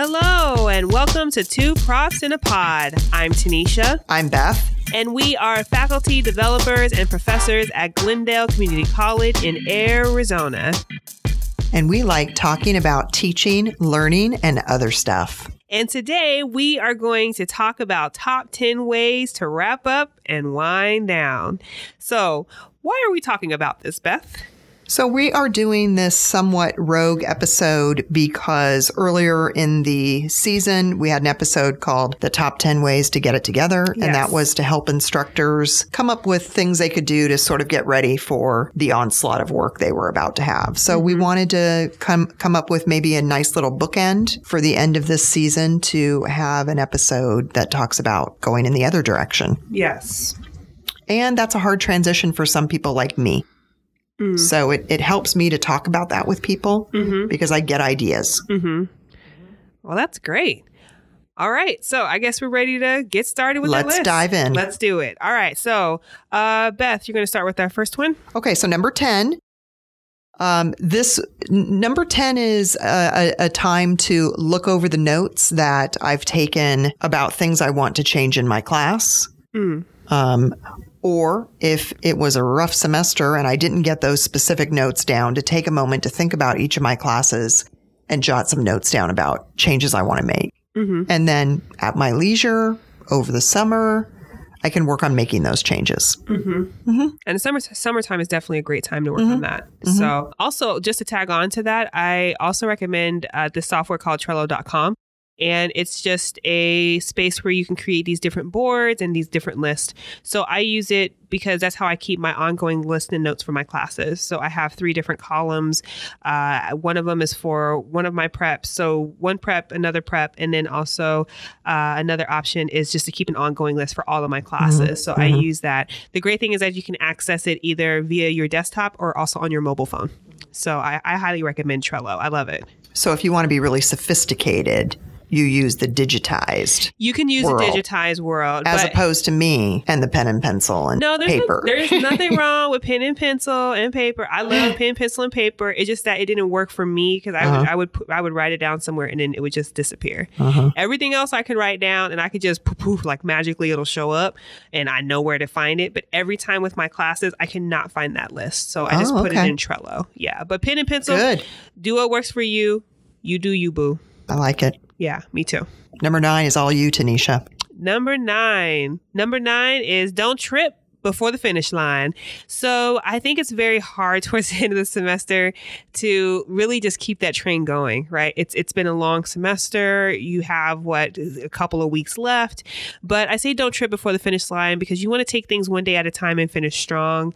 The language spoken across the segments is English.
Hello, and welcome to Two Profs in a Pod. I'm Tanisha, I'm Beth. and we are faculty, developers, and professors at Glendale Community College in Arizona. And we like talking about teaching, learning, and other stuff. And today we are going to talk about top 10 ways to wrap up and wind down. So, why are we talking about this, Beth? So, we are doing this somewhat rogue episode because earlier in the season, we had an episode called The Top 10 Ways to Get It Together. Yes. And that was to help instructors come up with things they could do to sort of get ready for the onslaught of work they were about to have. So, we mm-hmm. wanted to come, come up with maybe a nice little bookend for the end of this season to have an episode that talks about going in the other direction. Yes. And that's a hard transition for some people like me. So it, it helps me to talk about that with people because I get ideas. Well, that's great. All right. So, I guess we're ready to get started with the Let's dive in. Let's do it. All right. So, uh, Beth, you're going to start with our first one. Okay, so number 10. Um, this n- number 10 is a, a, a time to look over the notes that I've taken about things I want to change in my class. Um, or if it was a rough semester and I didn't get those specific notes down, to take a moment to think about each of my classes and jot some notes down about changes I want to make. Mm-hmm. And then at my leisure over the summer, I can work on making those changes. Mm-hmm. Mm-hmm. And summer summertime is definitely a great time to work on that. So, also just to tag on to that, I also recommend uh, this software called Trello.com. And it's just a space where you can create these different boards and these different lists. So I use it because that's how I keep my ongoing list and notes for my classes. So I have three different columns. Uh, one of them is for one of my preps. So one prep, another prep, and then also uh, another option is just to keep an ongoing list for all of my classes. So I use that. The great thing is that you can access it either via your desktop or also on your mobile phone. So I, I highly recommend Trello. I love it. So if you want to be really sophisticated, you use the digitized You can use World. a digitized world, as opposed to me and the pen and pencil and no, there's no- paper. there's nothing wrong with pen and pencil and paper. I love pen, pencil, and paper. It's just that it didn't work for me because I Uh-huh. would I would put, I would write it down somewhere and then it would just disappear. Uh-huh. Everything else I could write down and I could just poof, poof like magically it'll show up and I know where to find it. But every time with my classes, I cannot find that list, so I just Oh, put it in Trello. Yeah, but pen and pencil, Good. do what works for you. You do you, boo. I like it. Yeah, me too. Number nine is all you, Tanisha. Number nine. Number nine is don't trip before the finish line. So I think it's very hard towards the end of the semester to really just keep that train going, right? It's it's been a long semester. You have what a couple of weeks left. But I say don't trip before the finish line because you want to take things one day at a time and finish strong.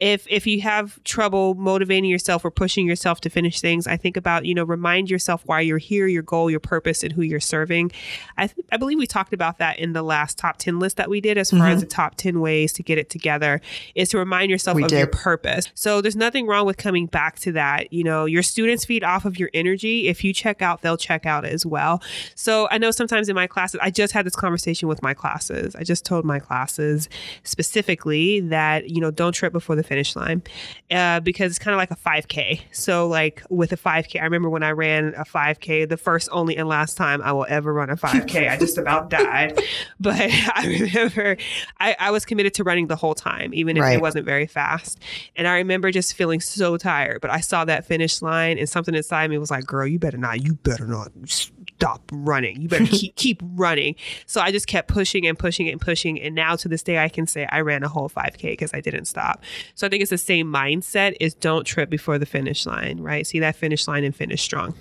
If if you have trouble motivating yourself or pushing yourself to finish things, I think about, you know, remind yourself why you're here, your goal, your purpose, and who you're serving. I, th- I believe we talked about that in the last top 10 list that we did as far mm-hmm. as the top 10 ways to get it together is to remind yourself We of your purpose. So there's nothing wrong with coming back to that. You know, your students feed off of your energy. If you check out, they'll check out as well. So I know sometimes in my classes, I just had this conversation with my classes. I just told my classes specifically that, you know, don't trip before the finish line uh, because it's kind of like a 5K. So, like with a 5K, I remember when I ran a 5K, the first, only, and last time I will ever run a 5K, I just about died. But I remember I, I was committed to running the whole time, even if Right. it wasn't very fast. And I remember just feeling so tired. But I saw that finish line, and something inside me was like, girl, you better not, you better not stop running. You better keep keep running. So I just kept pushing and pushing and pushing. And now to this day, I can say I ran a whole 5K because I didn't stop. So I think it's the same mindset is don't trip before the finish line, right? See that finish line and finish strong.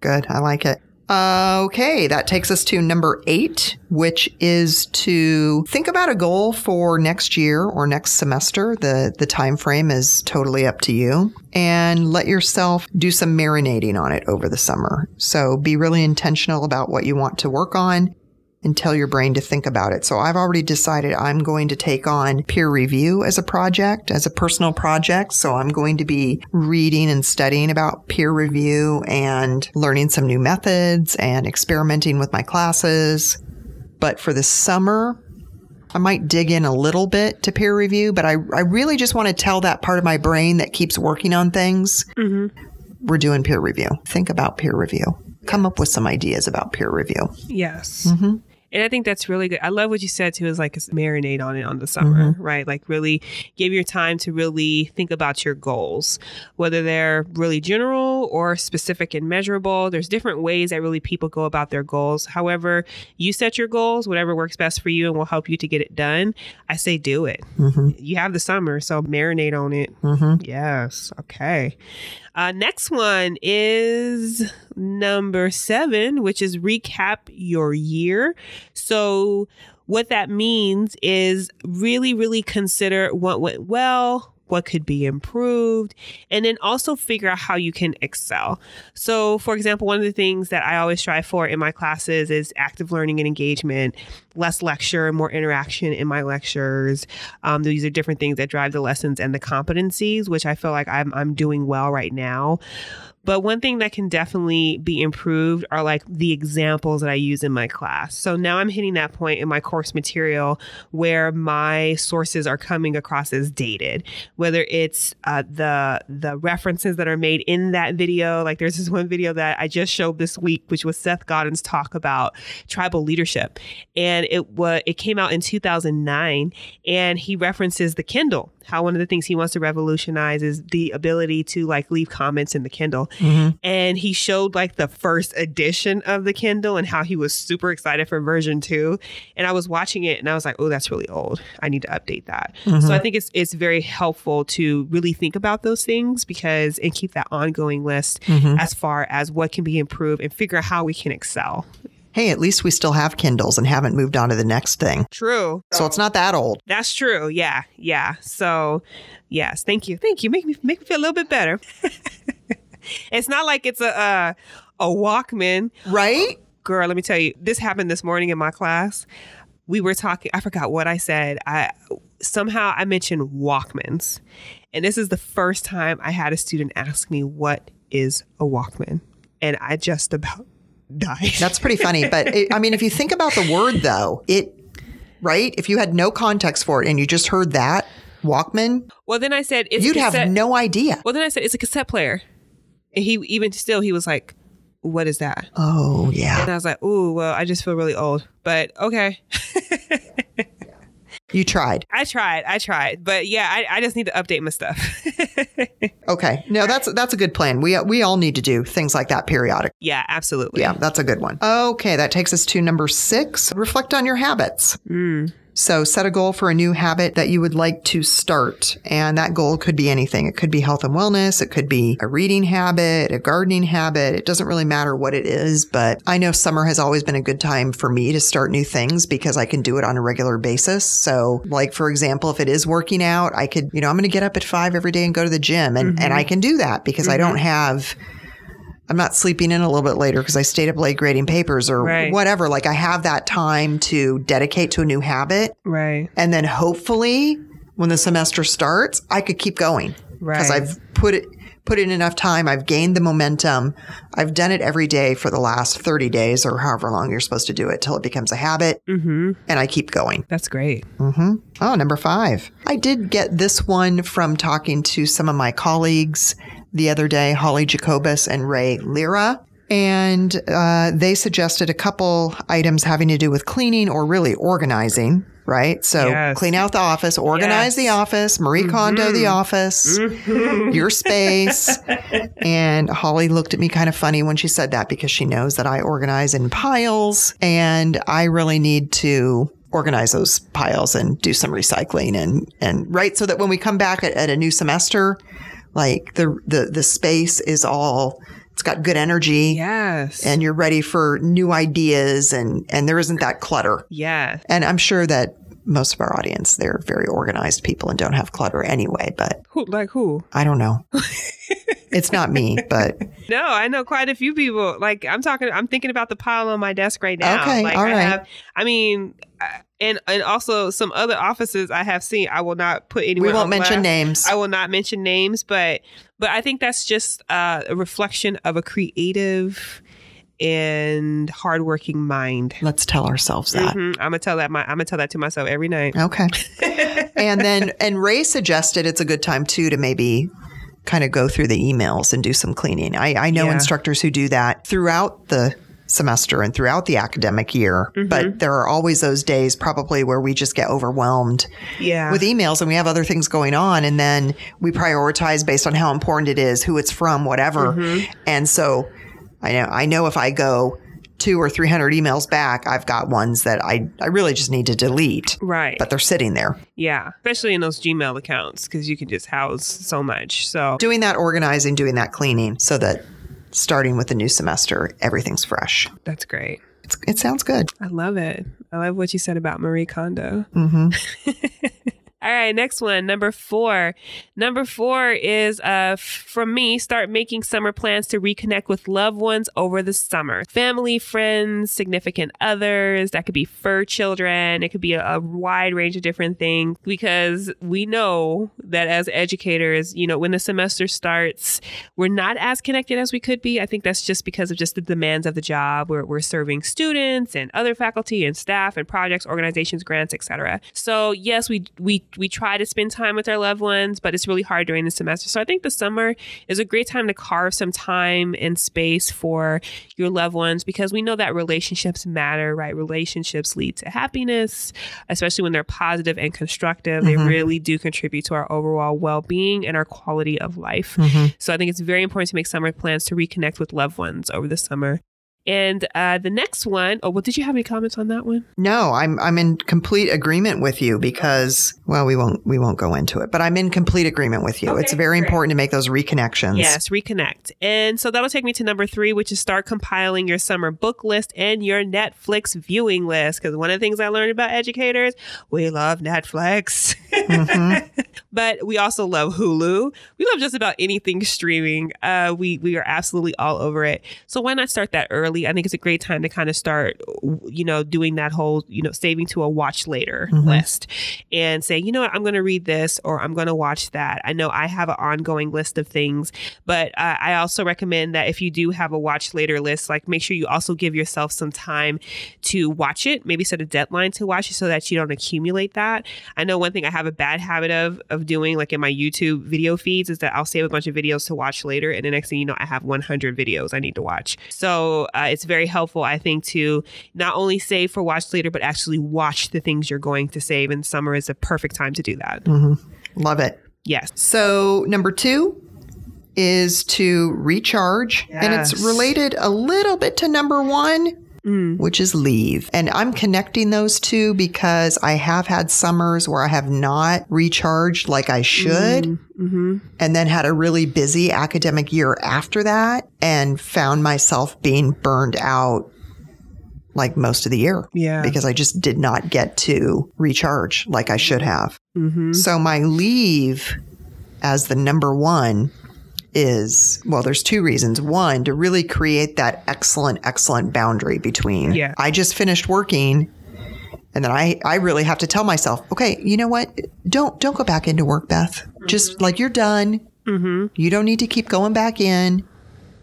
Good. I like it. Okay, that takes us to number eight, which is to think about a goal for next year or next semester. The the time frame is totally up to you, and let yourself do some marinating on it over the summer. So be really intentional about what you want to work on, and tell your brain to think about it. So I've already decided I'm going to take on peer review as a project, as a personal project. So I'm going to be reading and studying about peer review and learning some new methods and experimenting with my classes. But for the summer, I might dig in a little bit to peer review, but I, I really just want to tell that part of my brain that keeps working on things. We're doing peer review. Think about peer review. come up with some ideas about peer review. Yes. Mm-hmm. And I think that's really good. I love what you said too, is like marinate on it on the summer, Mm-hmm. right? Like really give your time to really think about your goals, whether they're really general or specific and measurable. There's different ways that really people go about their goals. However, you set your goals, whatever works best for you and will help you to get it done. I say do it. Mm-hmm. You have the summer, so marinate on it. Mm-hmm. Yes. Okay. Uh, next one is number seven, which is recap your year. So, what that means is really, really consider what went well, what could be improved, and then also figure out how you can excel. So, for example, one of the things that I always strive for in my classes is active learning and engagement, less lecture, and more interaction in my lectures. Um, these are different things that drive the lessons and the competencies, which I feel like I'm, I'm doing well right now. But one thing that can definitely be improved are like the examples that I use in my class. So now I'm hitting that point in my course material where my sources are coming across as dated, whether it's uh, the the references that are made in that video. Like there's this one video that I just showed this week, which was Seth Godin's talk about tribal leadership, and it was it came out in 2009, and he references the Kindle how one of the things he wants to revolutionize is the ability to like leave comments in the Kindle. Mm-hmm. And he showed like the first edition of the Kindle and how he was super excited for version two. And I was watching it and I was like, oh, that's really old. I need to update that. So I think it's it's very helpful to really think about those things because and keep that ongoing list Mm-hmm. as far as what can be improved and figure out how we can excel. Hey, at least we still have Kindles and haven't moved on to the next thing. True. So it's not that old. That's true. Yeah. Yeah. So, yes. Thank you. Thank you. Make me make me feel a little bit better. it's not like it's a uh, a Walkman, Right? girl. Let me tell you, this happened this morning in my class. We were talking. I forgot what I said. I somehow I mentioned Walkmans, and this is the first time I had a student ask me what is a Walkman, and I just about died. That's pretty funny. But it, I mean, if you think about the word though, it, right? If you had no context for it and you just heard that Walkman, well, then I said it's you'd have no idea. Well, then I said it's a cassette player, and he even still he was like, "What is that?" Oh, yeah. And I was like, "Ooh, well, I just feel really old." But okay, You tried. I tried, I tried, but yeah, I, I just need to update my stuff. Okay. No, that's that's a good plan. We we all need to do things like that periodic. yeah, absolutely. Yeah, that's a good one. Okay, that takes us to number 6. Reflect on your habits. Mm. So set a goal for a new habit that you would like to start. And that goal could be anything. It could be health and wellness. It could be a reading habit, a gardening habit. It doesn't really matter what it is, but I know summer has always been a good time for me to start new things because I can do it on a regular basis. So like, for example, if it is working out, I could, you know, I'm going to get up at five every day and go to the gym and, and I mm-hmm. can do that because I don't mm-hmm. have I'm not sleeping in a little bit later because I stayed up late grading papers or Right. whatever. Like I have that time to dedicate to a new habit. Right. And then hopefully when the semester starts, I could keep going Right. because I've put it, put in enough time. I've gained the momentum. I've done it every day for the last 30 days or however long you're supposed to do it till it becomes a habit. Mm-hmm. And I keep going. That's great. Mm-hmm. Oh, number five. I did get this one from talking to some of my colleagues the other day, Holly Jacobus and Ray Lira. And uh, they suggested a couple items having to do with cleaning or really organizing, right? So Yes. clean out the office, organize Yes. the office, Marie Kondo the office, your space. And Holly looked at me kind of funny when she said that because she knows that I organize in piles and I really need to organize those piles and do some recycling and, and right. So that when we come back at, at a new semester, like the, the, the space is all, it's got good energy Yes. and you're ready for new ideas and, and there isn't that clutter. yeah. And I'm sure that most of our audience, they're very organized people and don't have clutter anyway, but Who like who? I don't know. it's not me, but No, I know quite a few people. Like I'm talking, I'm thinking about the pile on my desk right now. Okay, like all I right. have, I mean, and and also some other offices I have seen. I will not put anyone. we won't on mention blast. names. I will not mention names, but but I think that's just uh, a reflection of a creative and hardworking mind. Let's tell ourselves that. Mhm. I'm gonna tell that my I'm gonna tell that to myself every night. Okay. and then, and Ray suggested it's a good time too to maybe kind of go through the emails and do some cleaning. I, I know Yeah. instructors who do that throughout the semester and throughout the academic year, Mm-hmm. but there are always those days probably where we just get overwhelmed Yeah. with emails and we have other things going on and then we prioritize based on how important it is, who it's from, whatever. Mm-hmm. And so I know I know if I go two or three hundred emails back, I've got ones that I, I really just need to delete. right. But they're sitting there. yeah. Especially in those Gmail accounts because you can just house so much. So Doing that organizing, doing that cleaning so that starting with the new semester, everything's fresh. that's great. It's, it sounds good. I love it. I love what you said about Marie Kondo. hmm All right, next one, number four. Number four is uh, from me start making summer plans to reconnect with loved ones over the summer. Family, friends, significant others. That could be fur children. It could be a, a wide range of different things because we know that as educators, you know, when the semester starts, we're not as connected as we could be. I think that's just because of just the demands of the job. We're, we're serving students and other faculty and staff and projects, organizations, grants, etc. So yes, we we we try to spend time with our loved ones, but it's really hard during the semester. So I think the summer is a great time to carve some time and space for your loved ones because we know that relationships matter, right? Relationships lead to happiness, especially when they're positive and constructive. They mm-hmm. really do contribute to our overall well-being and our quality of life. Mm-hmm. So I think it's very important to make summer plans to reconnect with loved ones over the summer. And uh, the next one, oh, well, did you have any comments on that one? No, I'm I'm in complete agreement with you because well, we won't we won't go into it, but I'm in complete agreement with you. it's very great. important to make those reconnections. Yes, reconnect. And so that'll take me to number three, which is start compiling your summer book list and your Netflix viewing list. Because one of the things I learned about educators, we love Netflix, but we also love Hulu. We love just about anything streaming. Uh, we we are absolutely all over it. So why not start that early? I think it's a great time to kind of start, you know, doing that whole, you know, saving to a watch later list and saying, you know what, I'm going to read this or I'm going to watch that. I know I have an ongoing list of things, but uh, I also recommend that if you do have a watch later list, like make sure you also give yourself some time to watch it. Maybe set a deadline to watch it so that you don't accumulate that. I know one thing I have a bad habit of of doing, like in my YouTube video feeds, is that I'll save a bunch of videos to watch later, and the next thing you know, I have 100 videos I need to watch. So uh, Uh, it's very helpful, I think, to not only save for watch later, but actually watch the things you're going to save. And summer is a perfect time to do that. Mm-hmm. Love it. Yes. So, number two is to recharge. And it's related a little bit to number one, Mm. which is leave. And I'm connecting those two because I have had summers where I have not recharged like I should. Mm-hmm. And then had a really busy academic year after that and found myself being burned out like most of the year Yeah. because I just did not get to recharge like I should have. Mm-hmm. So my leave as the number one is well, there's two reasons. One, to really create that excellent, excellent boundary between Yeah. I just finished working and then I, I really have to tell myself, okay, you know what? Don't don't go back into work, Beth. Just like you're done. Mm-hmm. You don't need to keep going back in.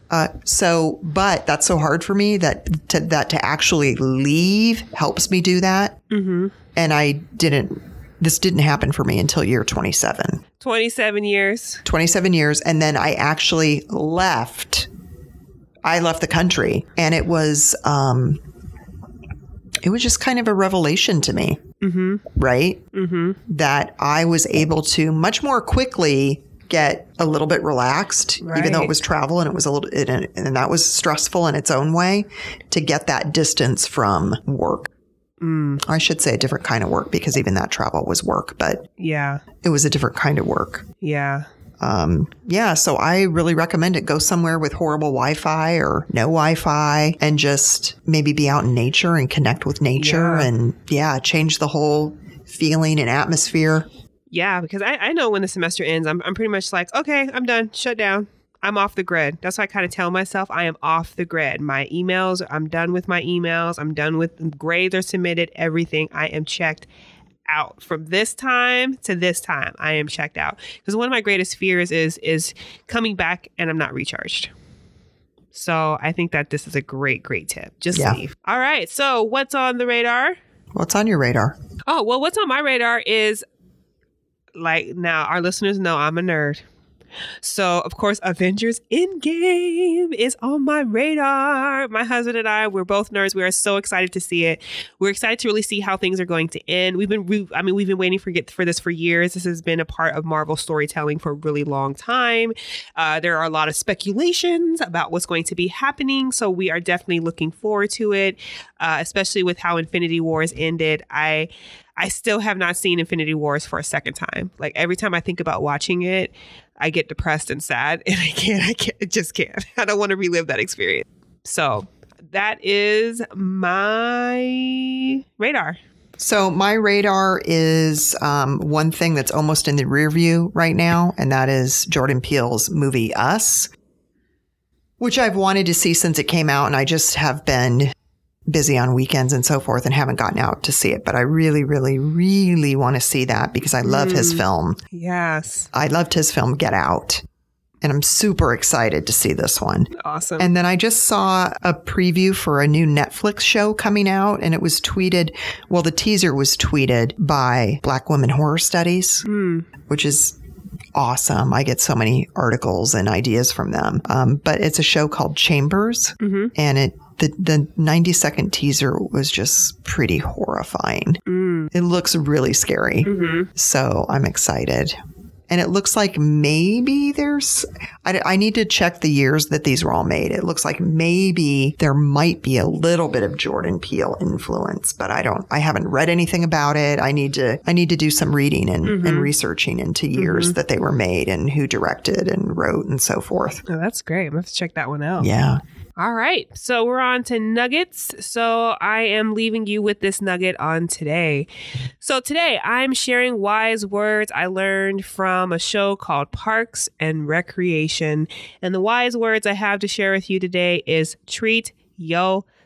Uh, so, but that's so hard for me that to, that to actually leave helps me do that. Mm-hmm. And I didn't. This didn't happen for me until year 27. 27 years. 27 years, and then I actually left. I left the country, and it was um, it was just kind of a revelation to me, Mm-hmm. right? Mm-hmm. that I was able to much more quickly get a little bit relaxed, even though it was travel and it was a little, and, and that was stressful in its own way to get that distance from work. Mm. I should say a different kind of work because even that travel was work, but Yeah. it was a different kind of work. Yeah. Um, yeah, so I really recommend it. Go somewhere with horrible Wi Fi or no Wi Fi and just maybe be out in nature and connect with nature Yeah. and yeah, change the whole feeling and atmosphere. Yeah, because I, I know when the semester ends, I'm, I'm pretty much like, okay, I'm done. Shut down. I'm off the grid. That's why I kind of tell myself I am off the grid. My emails, I'm done with my emails. I'm done with mm, grades are submitted, everything. I am checked out from this time to this time. I am checked out because one of my greatest fears is is coming back and I'm not recharged. So I think that this is a great, great tip. Just Yeah. leave. All right. So what's on the radar? What's on your radar? Oh, well, what's on my radar is like now our listeners know I'm a nerd. So, of course, Avengers Endgame is on my radar. My husband and I, we're both nerds. We are so excited to see it. We're excited to really see how things are going to end. We've been, we, I mean, we've been waiting for get for this for years. This has been a part of Marvel storytelling for a really long time. Uh, there are a lot of speculations about what's going to be happening, so we are definitely looking forward to it. Uh, especially with how Infinity Wars ended. I I still have not seen Infinity Wars for a second time. Like every time I think about watching it, I get depressed and sad, and I can't. I can't. I just can't. I don't want to relive that experience. So that is my radar. So my radar is um, one thing that's almost in the rear view right now, and that is Jordan Peele's movie Us, which I've wanted to see since it came out, and I just have been busy on weekends and so forth and haven't gotten out to see it. But I really, really, really want to see that because I love mm. his film. Yes. I loved his film Get Out. And I'm super excited to see this one. Awesome. And then I just saw a preview for a new Netflix show coming out, and it was tweeted. Well, the teaser was tweeted by Black Women Horror Studies, mm. which is awesome. I get so many articles and ideas from them. Um, but it's a show called Chambers, mm-hmm. and it the the 90 second teaser was just pretty horrifying. Mm. It looks really scary. Mm-hmm. So I'm excited. And it looks like maybe there's, I, I, need to check the years that these were all made. It looks like maybe there might be a little bit of Jordan Peele influence, but I don't, I haven't read anything about it. I need to, I need to do some reading and, mm-hmm. and researching into years mm-hmm. that they were made and who directed and wrote and so forth. Oh, that's great. I'm going to to check that one out. Yeah. All right. So we're on to nuggets. So I am leaving you with this nugget on today. So today I'm sharing wise words I learned from a show called Parks and Recreation. And the wise words I have to share with you today is treat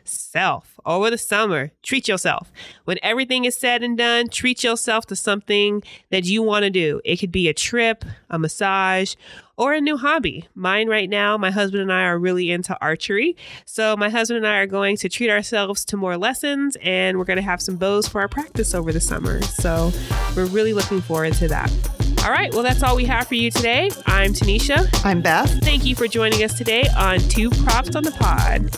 yourself over the summer. Treat yourself. When everything is said and done, treat yourself to something that you want to do. It could be a trip, a massage, or a new hobby. Mine right now, my husband and I are really into archery. So my husband and I are going to treat ourselves to more lessons and we're going to have some bows for our practice over the summer. So we're really looking forward to that. All right, well, that's all we have for you today. I'm Tanisha. I'm Beth. Thank you for joining us today on Two Profs on the Pod.